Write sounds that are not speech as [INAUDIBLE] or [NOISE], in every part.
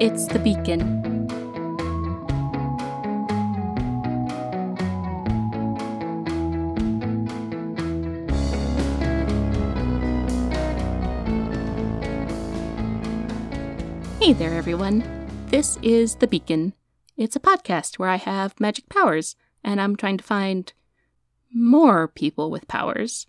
It's the beacon. Hey there, everyone. This is The Beacon. It's a podcast where I have magic powers, and I'm trying to find more people with powers.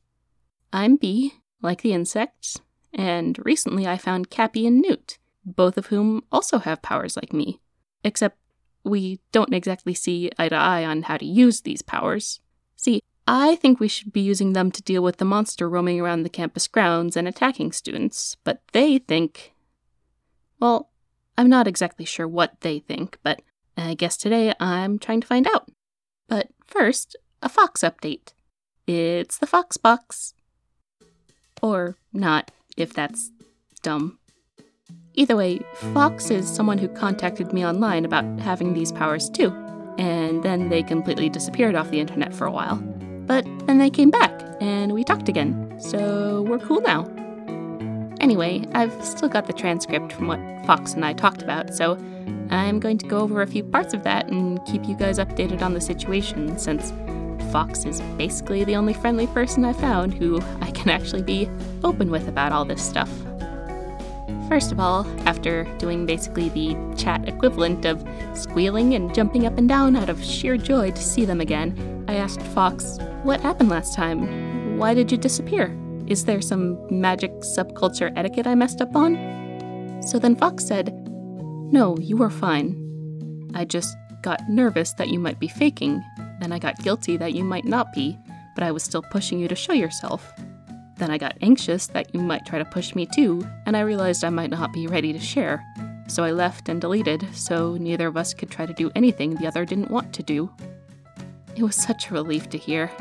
I'm Bee, like the insects, and recently I found Cappy and Newt, both of whom also have powers like me. Except we don't exactly see eye to eye on how to use these powers. See, I think we should be using them to deal with the monster roaming around the campus grounds and attacking students, but they think. Well, I'm not exactly sure what they think, but I guess today I'm trying to find out. But first, a Fox update. It's the Fox Box. Or not, if that's dumb. Either way, Fox is someone who contacted me online about having these powers too, and then they completely disappeared off the internet for a while. But then they came back, and we talked again, so we're cool now. Anyway, I've still got the transcript from what Fox and I talked about, so I'm going to go over a few parts of that and keep you guys updated on the situation since Fox is basically the only friendly person I found who I can actually be open with about all this stuff. First of all, after doing basically the chat equivalent of squealing and jumping up and down out of sheer joy to see them again, I asked Fox, What happened last time? Why did you disappear? Is there some magic subculture etiquette I messed up on? So then Fox said, No, you were fine. I just got nervous that you might be faking, then I got guilty that you might not be, but I was still pushing you to show yourself. Then I got anxious that you might try to push me too, and I realized I might not be ready to share. So I left and deleted, so neither of us could try to do anything the other didn't want to do. It was such a relief to hear.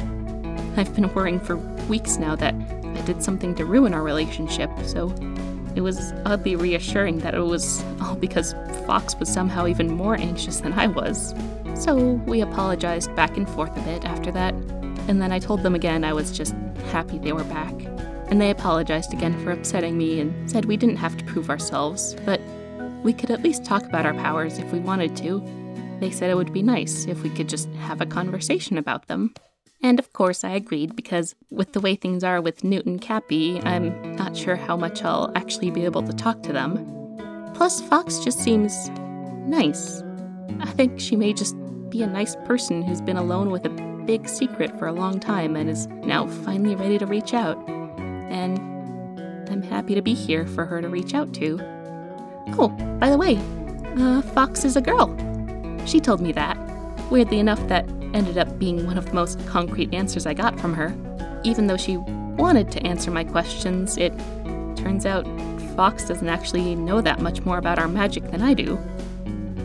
I've been worrying for weeks now that I did something to ruin our relationship, so it was oddly reassuring that it was all because Fox was somehow even more anxious than I was. So we apologized back and forth a bit after that, and then I told them again I was just happy they were back. And they apologized again for upsetting me and said we didn't have to prove ourselves, but we could at least talk about our powers if we wanted to. They said it would be nice if we could just have a conversation about them. And of course, I agreed because with the way things are with Newt and Cappy, I'm not sure how much I'll actually be able to talk to them. Plus, Fox just seems nice. I think she may just be a nice person who's been alone with a big secret for a long time and is now finally ready to reach out. And I'm happy to be here for her to reach out to. Oh, by the way, uh, Fox is a girl. She told me that. Weirdly enough, that ended up being one of the most concrete answers I got from her. Even though she wanted to answer my questions, it turns out Fox doesn't actually know that much more about our magic than I do.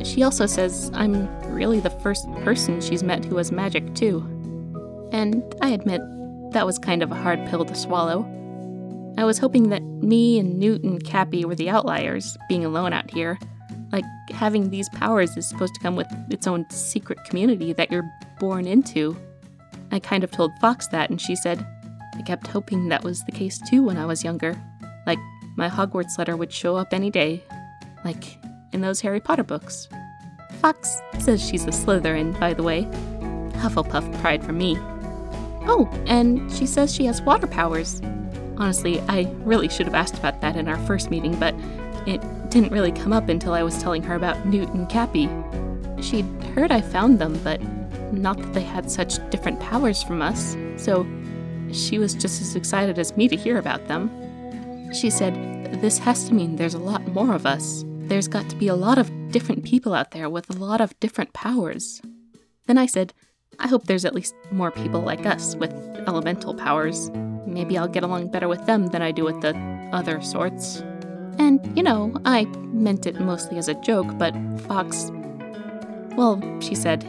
She also says I'm really the first person she's met who has magic, too. And I admit, that was kind of a hard pill to swallow. I was hoping that me and Newt and Cappy were the outliers, being alone out here. Like, having these powers is supposed to come with its own secret community that you're born into. I kind of told Fox that, and she said, I kept hoping that was the case too when I was younger. Like, my Hogwarts letter would show up any day. Like, in those Harry Potter books. Fox says she's a Slytherin, by the way. Hufflepuff pride for me. Oh, and she says she has water powers. Honestly, I really should have asked about that in our first meeting, but it didn't really come up until I was telling her about Newt and Cappy. She'd heard I found them, but not that they had such different powers from us, so she was just as excited as me to hear about them. She said, This has to mean there's a lot more of us. There's got to be a lot of different people out there with a lot of different powers. Then I said, I hope there's at least more people like us with elemental powers. Maybe I'll get along better with them than I do with the other sorts. And, you know, I meant it mostly as a joke, but Fox. Well, she said,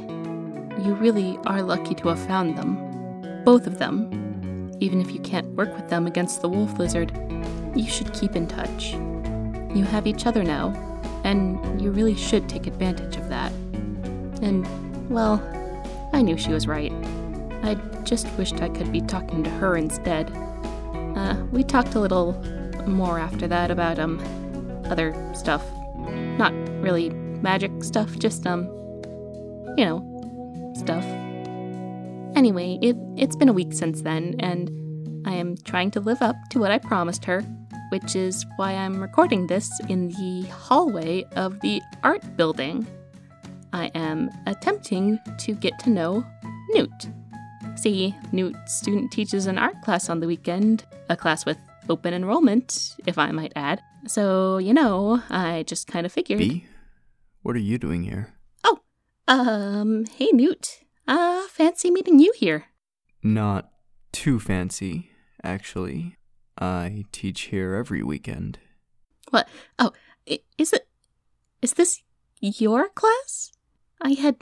You really are lucky to have found them. Both of them. Even if you can't work with them against the wolf lizard, you should keep in touch. You have each other now, and you really should take advantage of that. And, well, I knew she was right. I just wished I could be talking to her instead. Uh, we talked a little more after that about, um, other stuff. Not really magic stuff, just, um, you know, stuff. Anyway, it, it's been a week since then, and I am trying to live up to what I promised her, which is why I'm recording this in the hallway of the art building. I am attempting to get to know Newt. See, Newt student teaches an art class on the weekend, a class with open enrollment, if I might add. So, you know, I just kind of figured. Bee, what are you doing here? Oh, um, hey Newt. Uh, fancy meeting you here. Not too fancy, actually. I teach here every weekend. What? Oh, is it. Is this your class? I had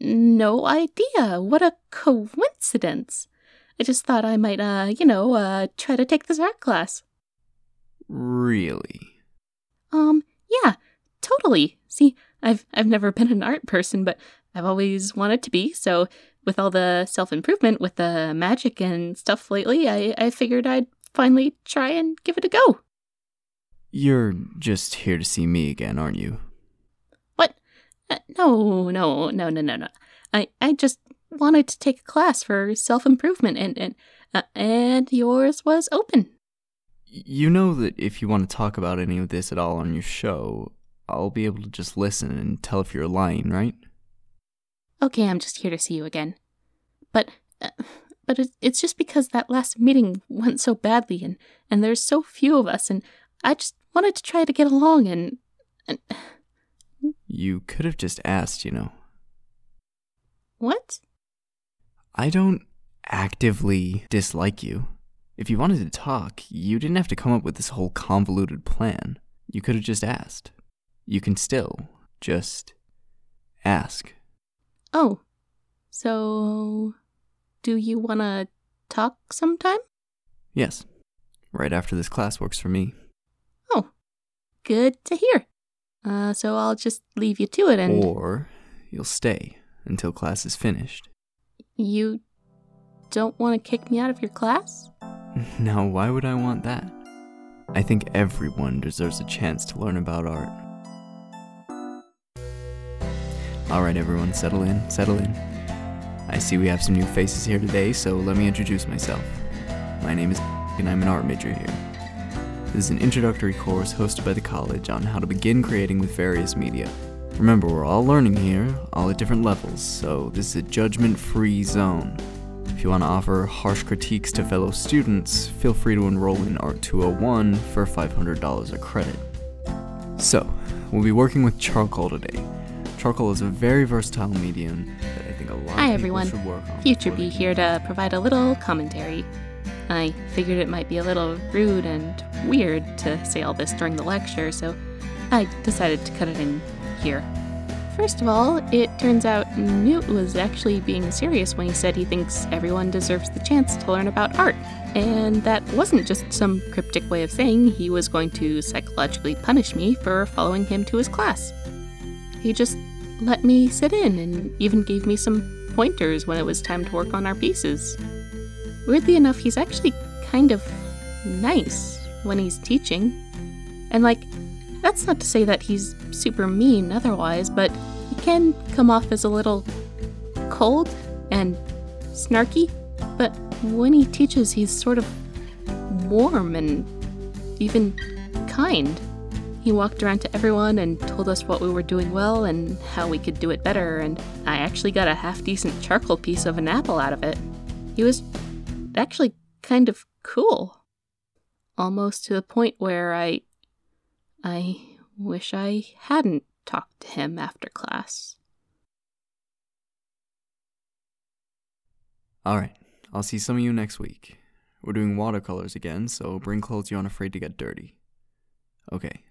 no idea. What a coincidence. I just thought I might, uh, you know, uh, try to take this art class. Really? Um, yeah, totally. See, I've I've never been an art person, but I've always wanted to be. So, with all the self improvement with the magic and stuff lately, I I figured I'd finally try and give it a go. You're just here to see me again, aren't you? Uh, no, no, no, no, no, no. I I just wanted to take a class for self improvement, and and uh, and yours was open. You know that if you want to talk about any of this at all on your show, I'll be able to just listen and tell if you're lying, right? Okay, I'm just here to see you again. But uh, but it's just because that last meeting went so badly and and there's so few of us and I just wanted to try to get along and and You could have just asked, you know. What? I don't actively dislike you. If you wanted to talk, you didn't have to come up with this whole convoluted plan. You could have just asked. You can still just ask. Oh, so do you want to talk sometime? Yes. Right after this class works for me. Oh, good to hear. Uh, so I'll just leave you to it and. Or you'll stay until class is finished. You don't want to kick me out of your class? [LAUGHS] Now, why would I want that? I think everyone deserves a chance to learn about art. Alright, everyone, settle in, settle in. I see we have some new faces here today, so let me introduce myself. My name is [LAUGHS] and I'm an art major here. This is an introductory course hosted by the college on how to begin creating with various media. Remember, we're all learning here, all at different levels, so this is a judgment free zone. If you want to offer harsh critiques to fellow students, feel free to enroll in Art 201 for $500 a credit. So, we'll be working with charcoal today. Charcoal is a very versatile medium that I think a lot Hi, of everyone. people should work on. Future they- here to provide a little commentary. I figured it might be a little rude and weird to say all this during the lecture, so I decided to cut it in here. First of all, it turns out Newt was actually being serious when he said he thinks everyone deserves the chance to learn about art. And that wasn't just some cryptic way of saying he was going to psychologically punish me for following him to his class. He just let me sit in and even gave me some pointers when it was time to work on our pieces. Weirdly enough, he's actually kind of nice when he's teaching. And like, that's not to say that he's super mean otherwise, but he can come off as a little cold and snarky. But when he teaches, he's sort of warm and even kind. He walked around to everyone and told us what we were doing well and how we could do it better, and I actually got a half decent charcoal piece of an apple out of it. He was actually kind of cool. Almost to the point where I. I wish I hadn't talked to him after class. Alright, I'll see some of you next week. We're doing watercolors again, so bring clothes you aren't afraid to get dirty. Okay.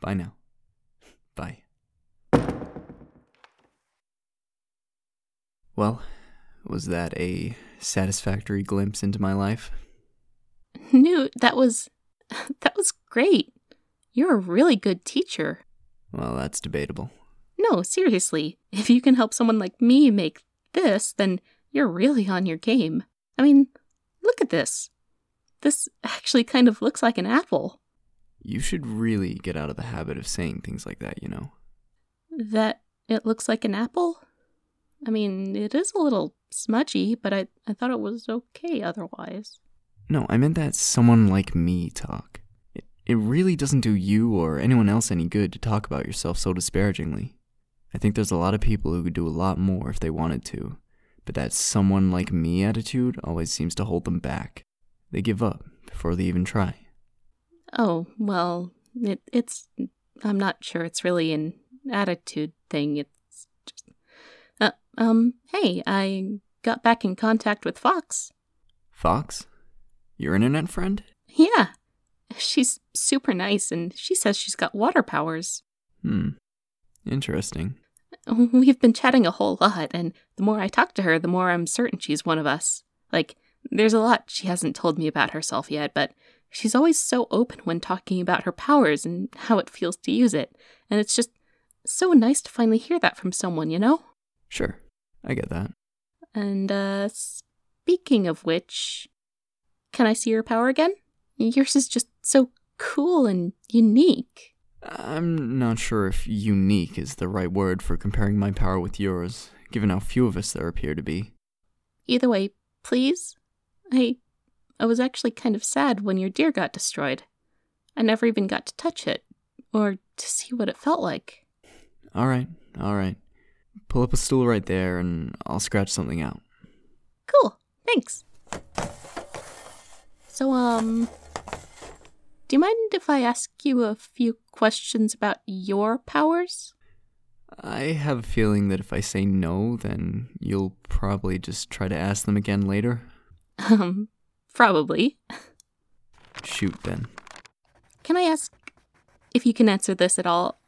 Bye now. [LAUGHS] Bye. Well, was that a satisfactory glimpse into my life? Newt, that was. [LAUGHS] that was great. You're a really good teacher. Well, that's debatable. No, seriously. If you can help someone like me make this, then you're really on your game. I mean, look at this. This actually kind of looks like an apple. You should really get out of the habit of saying things like that, you know? That it looks like an apple? I mean, it is a little smudgy, but I, I thought it was okay otherwise. No, I meant that someone like me talk. It, it really doesn't do you or anyone else any good to talk about yourself so disparagingly. I think there's a lot of people who could do a lot more if they wanted to, but that someone like me attitude always seems to hold them back. They give up before they even try. Oh, well, it, it's. I'm not sure it's really an attitude thing. It's um, hey, I got back in contact with Fox. Fox? Your internet friend? Yeah. She's super nice and she says she's got water powers. Hmm. Interesting. We've been chatting a whole lot, and the more I talk to her, the more I'm certain she's one of us. Like, there's a lot she hasn't told me about herself yet, but she's always so open when talking about her powers and how it feels to use it. And it's just so nice to finally hear that from someone, you know? Sure. I get that. And, uh, speaking of which, can I see your power again? Yours is just so cool and unique. I'm not sure if unique is the right word for comparing my power with yours, given how few of us there appear to be. Either way, please. I I was actually kind of sad when your deer got destroyed. I never even got to touch it or to see what it felt like. All right, all right. Pull up a stool right there and I'll scratch something out. Cool. Thanks. So um do you mind if I ask you a few questions about your powers? I have a feeling that if I say no, then you'll probably just try to ask them again later. Um, probably. Shoot, then. Can I ask if you can answer this at all?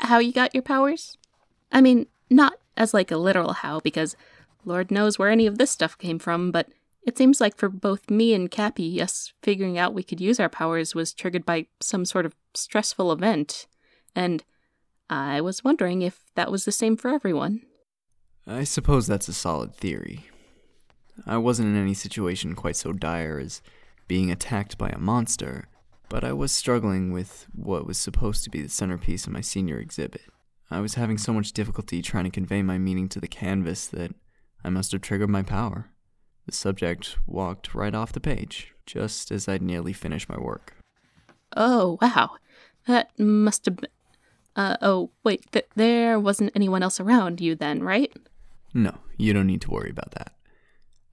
How you got your powers? I mean, not as like a literal how, because Lord knows where any of this stuff came from, but it seems like for both me and Cappy, us figuring out we could use our powers was triggered by some sort of stressful event. And I was wondering if that was the same for everyone. I suppose that's a solid theory. I wasn't in any situation quite so dire as being attacked by a monster, but I was struggling with what was supposed to be the centerpiece of my senior exhibit. I was having so much difficulty trying to convey my meaning to the canvas that I must have triggered my power. The subject walked right off the page, just as I'd nearly finished my work. Oh, wow. That must have been. Uh, oh, wait, th- there wasn't anyone else around you then, right? No, you don't need to worry about that.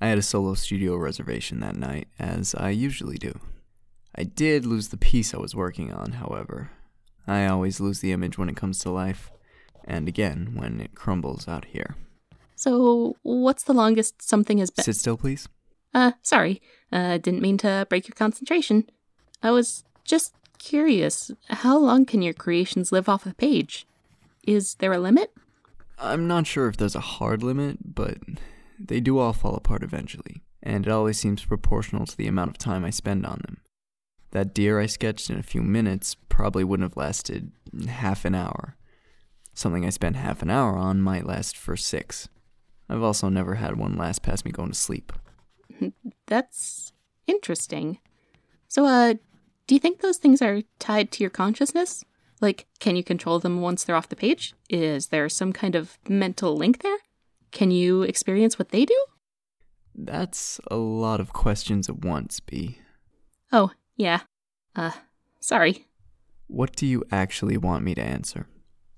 I had a solo studio reservation that night, as I usually do. I did lose the piece I was working on, however. I always lose the image when it comes to life, and again when it crumbles out here. So, what's the longest something has been? Sit still, please. Uh, sorry. Uh, didn't mean to break your concentration. I was just curious. How long can your creations live off a page? Is there a limit? I'm not sure if there's a hard limit, but they do all fall apart eventually, and it always seems proportional to the amount of time I spend on them. That deer I sketched in a few minutes probably wouldn't have lasted half an hour. Something I spent half an hour on might last for six. I've also never had one last past me going to sleep. [LAUGHS] That's interesting. So, uh, do you think those things are tied to your consciousness? Like, can you control them once they're off the page? Is there some kind of mental link there? Can you experience what they do? That's a lot of questions at once, Bee. Oh, yeah. Uh, sorry. What do you actually want me to answer?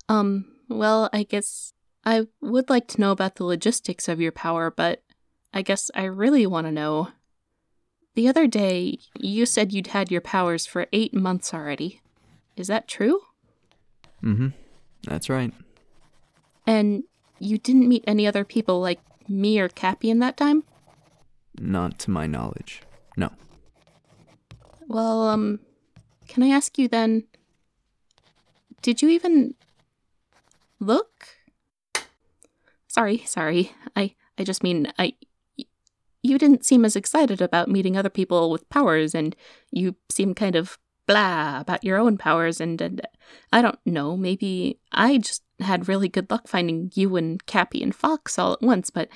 Um, well, I guess I would like to know about the logistics of your power, but I guess I really want to know. The other day, you said you'd had your powers for eight months already. Is that true? Mm hmm. That's right. And you didn't meet any other people like me or Cappy in that time? Not to my knowledge. No. Well, um, can I ask you then? Did you even look? Sorry, sorry. I I just mean I you didn't seem as excited about meeting other people with powers and you seem kind of blah about your own powers and, and uh, I don't know, maybe I just had really good luck finding you and Cappy and Fox all at once, but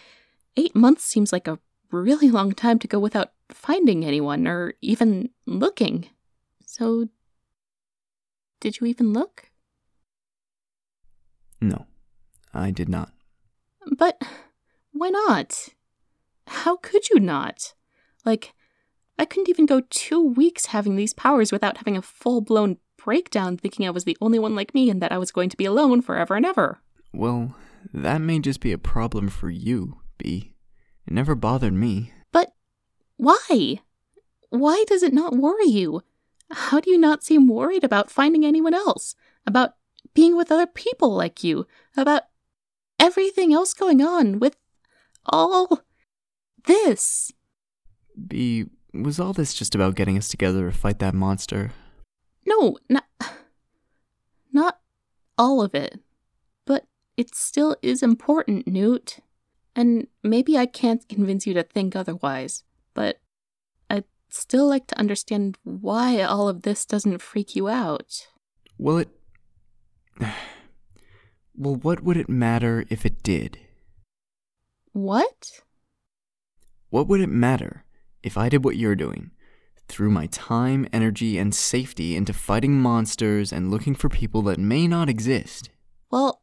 8 months seems like a really long time to go without finding anyone or even looking. So Did you even look? No, I did not. But why not? How could you not? Like, I couldn't even go two weeks having these powers without having a full blown breakdown thinking I was the only one like me and that I was going to be alone forever and ever. Well, that may just be a problem for you, Bee. It never bothered me. But why? Why does it not worry you? How do you not seem worried about finding anyone else? About being with other people like you? About everything else going on with all this? Bee, was all this just about getting us together to fight that monster? No, not, not all of it. But it still is important, Newt. And maybe I can't convince you to think otherwise, but I'd still like to understand why all of this doesn't freak you out. Well, it. [SIGHS] Well, what would it matter if it did? What? What would it matter if I did what you're doing? Threw my time, energy, and safety into fighting monsters and looking for people that may not exist. Well,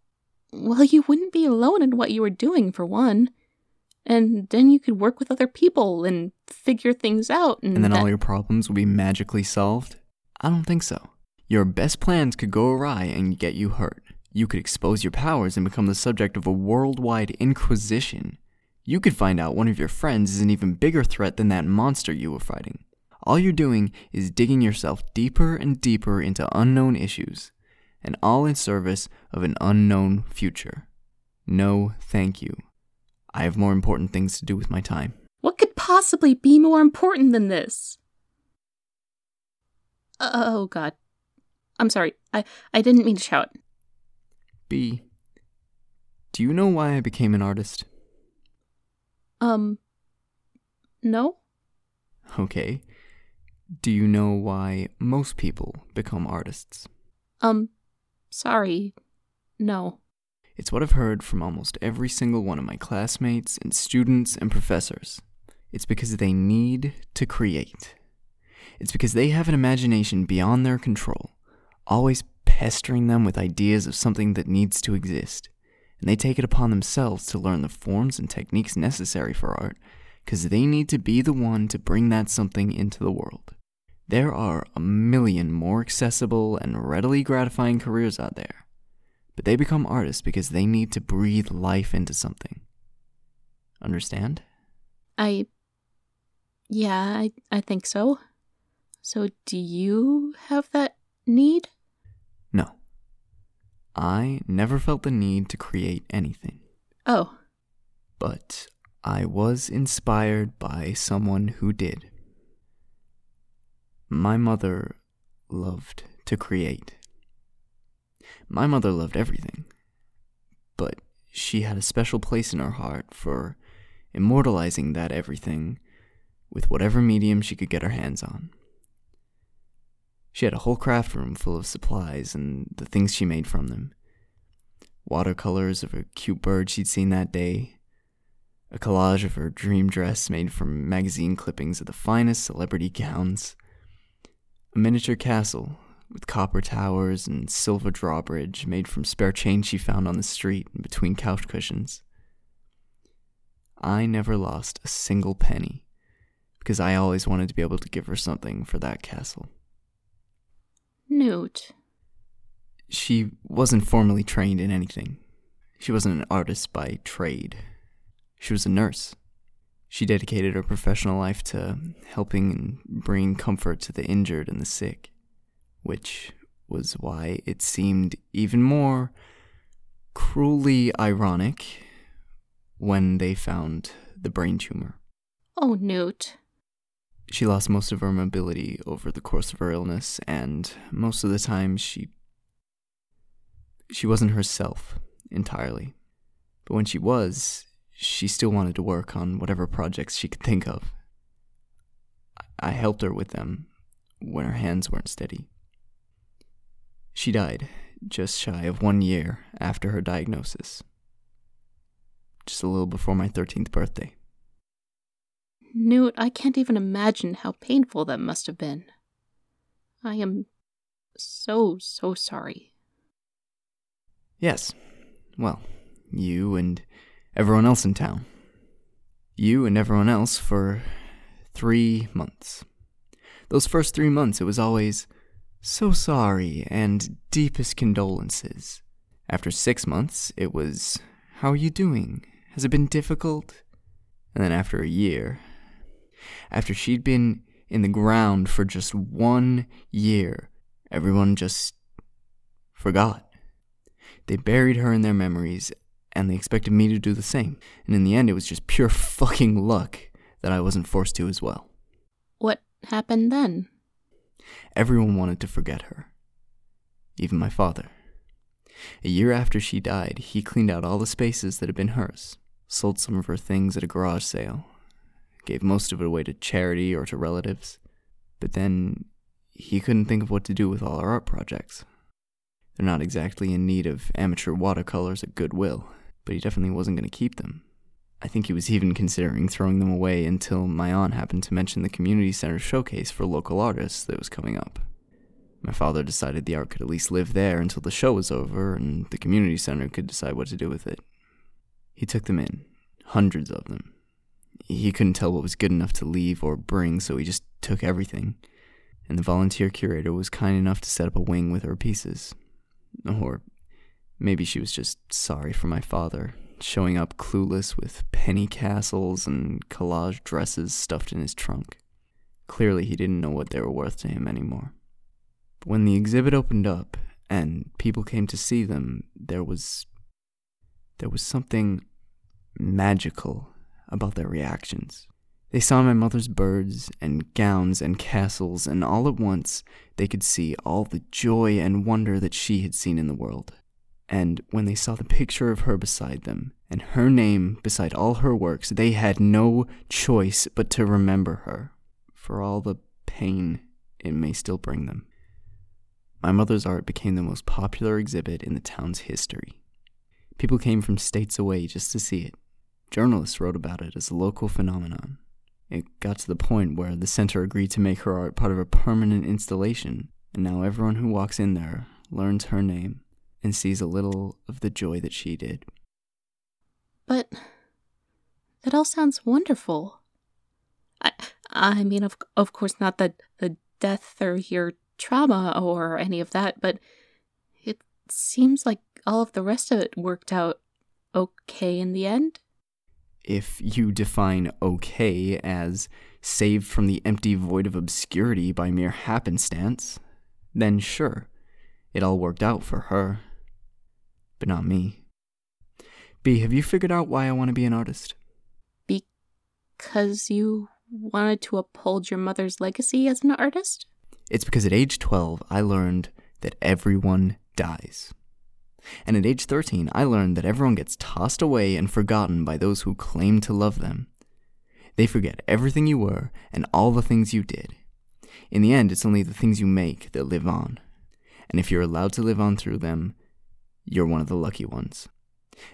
well, you wouldn't be alone in what you were doing, for one. And then you could work with other people and figure things out. And, And then that- all your problems would be magically solved? I don't think so. Your best plans could go awry and get you hurt. You could expose your powers and become the subject of a worldwide inquisition. You could find out one of your friends is an even bigger threat than that monster you were fighting. All you're doing is digging yourself deeper and deeper into unknown issues, and all in service of an unknown future. No, thank you. I have more important things to do with my time. What could possibly be more important than this? Uh, oh, God. I'm sorry. I, I didn't mean to shout. Bee. Do you know why I became an artist? Um, no? Okay. Do you know why most people become artists? Um, sorry. No. It's what I've heard from almost every single one of my classmates and students and professors. It's because they need to create. It's because they have an imagination beyond their control, always pestering them with ideas of something that needs to exist. And they take it upon themselves to learn the forms and techniques necessary for art, because they need to be the one to bring that something into the world. There are a million more accessible and readily gratifying careers out there, but they become artists because they need to breathe life into something. Understand? I. Yeah, I, I think so. So, do you have that need? I never felt the need to create anything, Oh, but I was inspired by someone who did. My mother loved to create. My mother loved everything, but she had a special place in her heart for immortalizing that everything with whatever medium she could get her hands on. She had a whole craft room full of supplies and the things she made from them. Watercolors of a cute bird she'd seen that day, a collage of her dream dress made from magazine clippings of the finest celebrity gowns, a miniature castle with copper towers and silver drawbridge made from spare change she found on the street and between couch cushions. I never lost a single penny because I always wanted to be able to give her something for that castle. Newt. She wasn't formally trained in anything. She wasn't an artist by trade. She was a nurse. She dedicated her professional life to helping and bringing comfort to the injured and the sick, which was why it seemed even more cruelly ironic when they found the brain tumor. Oh, Newt. She lost most of her mobility over the course of her illness, and most of the time she she wasn't herself entirely. But when she was, she still wanted to work on whatever projects she could think of. I helped her with them when her hands weren't steady. She died just shy of one year after her diagnosis, just a little before my 13th birthday. Newt, I can't even imagine how painful that must have been. I am so, so sorry. Yes. Well, you and everyone else in town. You and everyone else for three months. Those first three months, it was always so sorry and deepest condolences. After six months, it was, How are you doing? Has it been difficult? And then after a year, after she'd been in the ground for just one year, everyone just forgot. They buried her in their memories, and they expected me to do the same. And in the end, it was just pure [LAUGHS] fucking luck that I wasn't forced to as well. What happened then? Everyone wanted to forget her, even my father. A year after she died, he cleaned out all the spaces that had been hers, sold some of her things at a garage sale, gave most of it away to charity or to relatives. But then he couldn't think of what to do with all our art projects. They're not exactly in need of amateur watercolors at Goodwill, but he definitely wasn't going to keep them. I think he was even considering throwing them away until my aunt happened to mention the community center showcase for local artists that was coming up. My father decided the art could at least live there until the show was over and the community center could decide what to do with it. He took them in, hundreds of them. He couldn't tell what was good enough to leave or bring, so he just took everything. And the volunteer curator was kind enough to set up a wing with her pieces. Or maybe she was just sorry for my father, showing up clueless with penny castles and collage dresses stuffed in his trunk. Clearly, he didn't know what they were worth to him anymore. But when the exhibit opened up and people came to see them, there was. there was something magical about their reactions. They saw my mother's birds and gowns and castles, and all at once they could see all the joy and wonder that she had seen in the world. And when they saw the picture of her beside them, and her name beside all her works, they had no choice but to remember her, for all the pain it may still bring them. My mother's art became the most popular exhibit in the town's history. People came from states away just to see it. Journalists wrote about it as a local phenomenon. It got to the point where the center agreed to make her art part of a permanent installation, and now everyone who walks in there learns her name and sees a little of the joy that she did. But that all sounds wonderful. I I mean of of course not the the death or your trauma or any of that, but it seems like all of the rest of it worked out okay in the end if you define okay as saved from the empty void of obscurity by mere happenstance, then sure, it all worked out for her. But not me. Bee, have you figured out why I want to be an artist? Because you wanted to uphold your mother's legacy as an artist? It's because at age 12, I learned that everyone dies. And at age 13, I learned that everyone gets tossed away and forgotten by those who claim to love them. They forget everything you were and all the things you did. In the end, it's only the things you make that live on. And if you're allowed to live on through them, you're one of the lucky ones.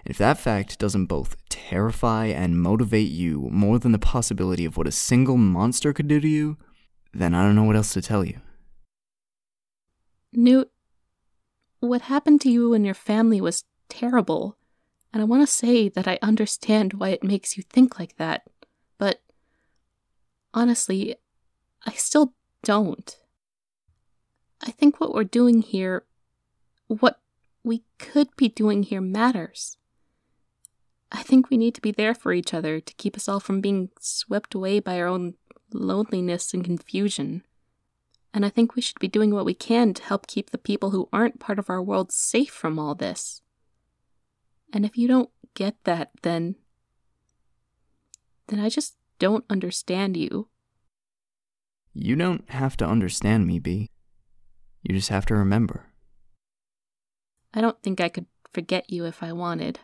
And if that fact doesn't both terrify and motivate you more than the possibility of what a single monster could do to you, then I don't know what else to tell you. Newt, what happened to you and your family was terrible, and I want to say that I understand why it makes you think like that, but honestly, I still don't. I think what we're doing here, what we could be doing here, matters. I think we need to be there for each other to keep us all from being swept away by our own loneliness and confusion and I think we should be doing what we can to help keep the people who aren't part of our world safe from all this. And if you don't get that, then. then I just don't understand you. You don't have to understand me, Bee. You just have to remember. I don't think I could forget you if I wanted.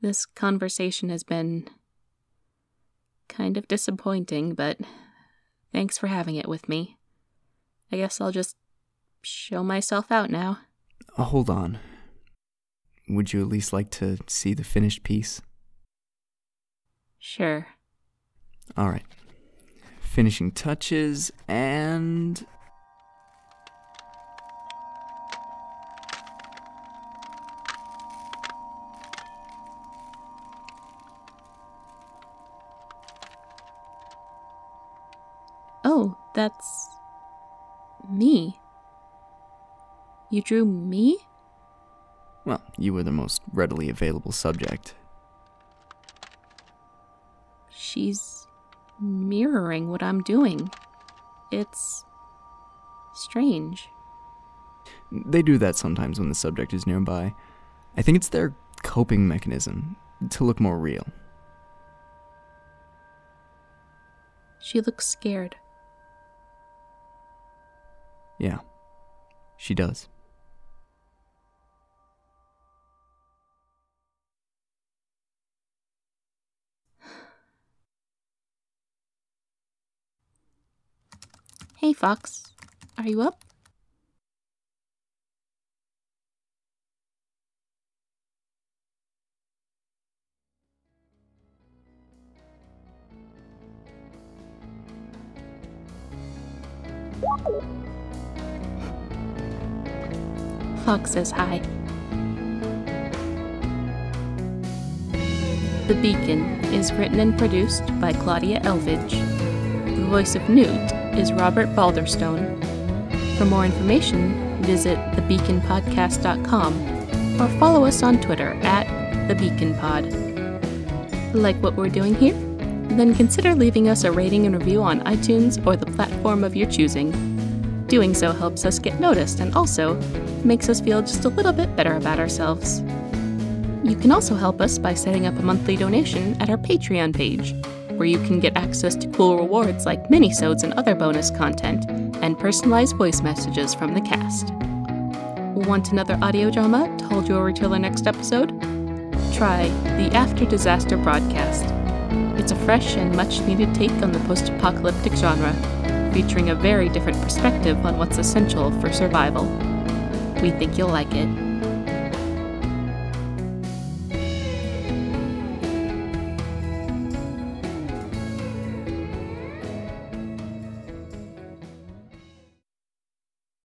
This conversation has been kind of disappointing, but thanks for having it with me. I guess I'll just show myself out now. Uh, hold on. Would you at least like to see the finished piece? Sure. All right. Finishing touches and. You drew me? Well, you were the most readily available subject. She's mirroring what I'm doing. It's. strange. They do that sometimes when the subject is nearby. I think it's their coping mechanism to look more real. She looks scared. Yeah, she does. Hey, Fox. Are you up? Fox says hi. The Beacon is written and produced by Claudia Elvidge. The voice of Newt is Robert Baulderstone. For more information, visit thebeaconpodcast.com or follow us on Twitter at thebeaconpod. Like what we're doing here? Then consider leaving us a rating and review on iTunes or the platform of your choosing. Doing so helps us get noticed and also makes us feel just a little bit better about ourselves. You can also help us by setting up a monthly donation at our Patreon page, where you can get access to cool rewards like minisodes and other bonus content, and personalized voice messages from the cast. Want another audio drama to hold you over till the next episode? Try the After Disaster broadcast. It's a fresh and much needed take on the post apocalyptic genre, featuring a very different perspective on what's essential for survival. We think you'll like it.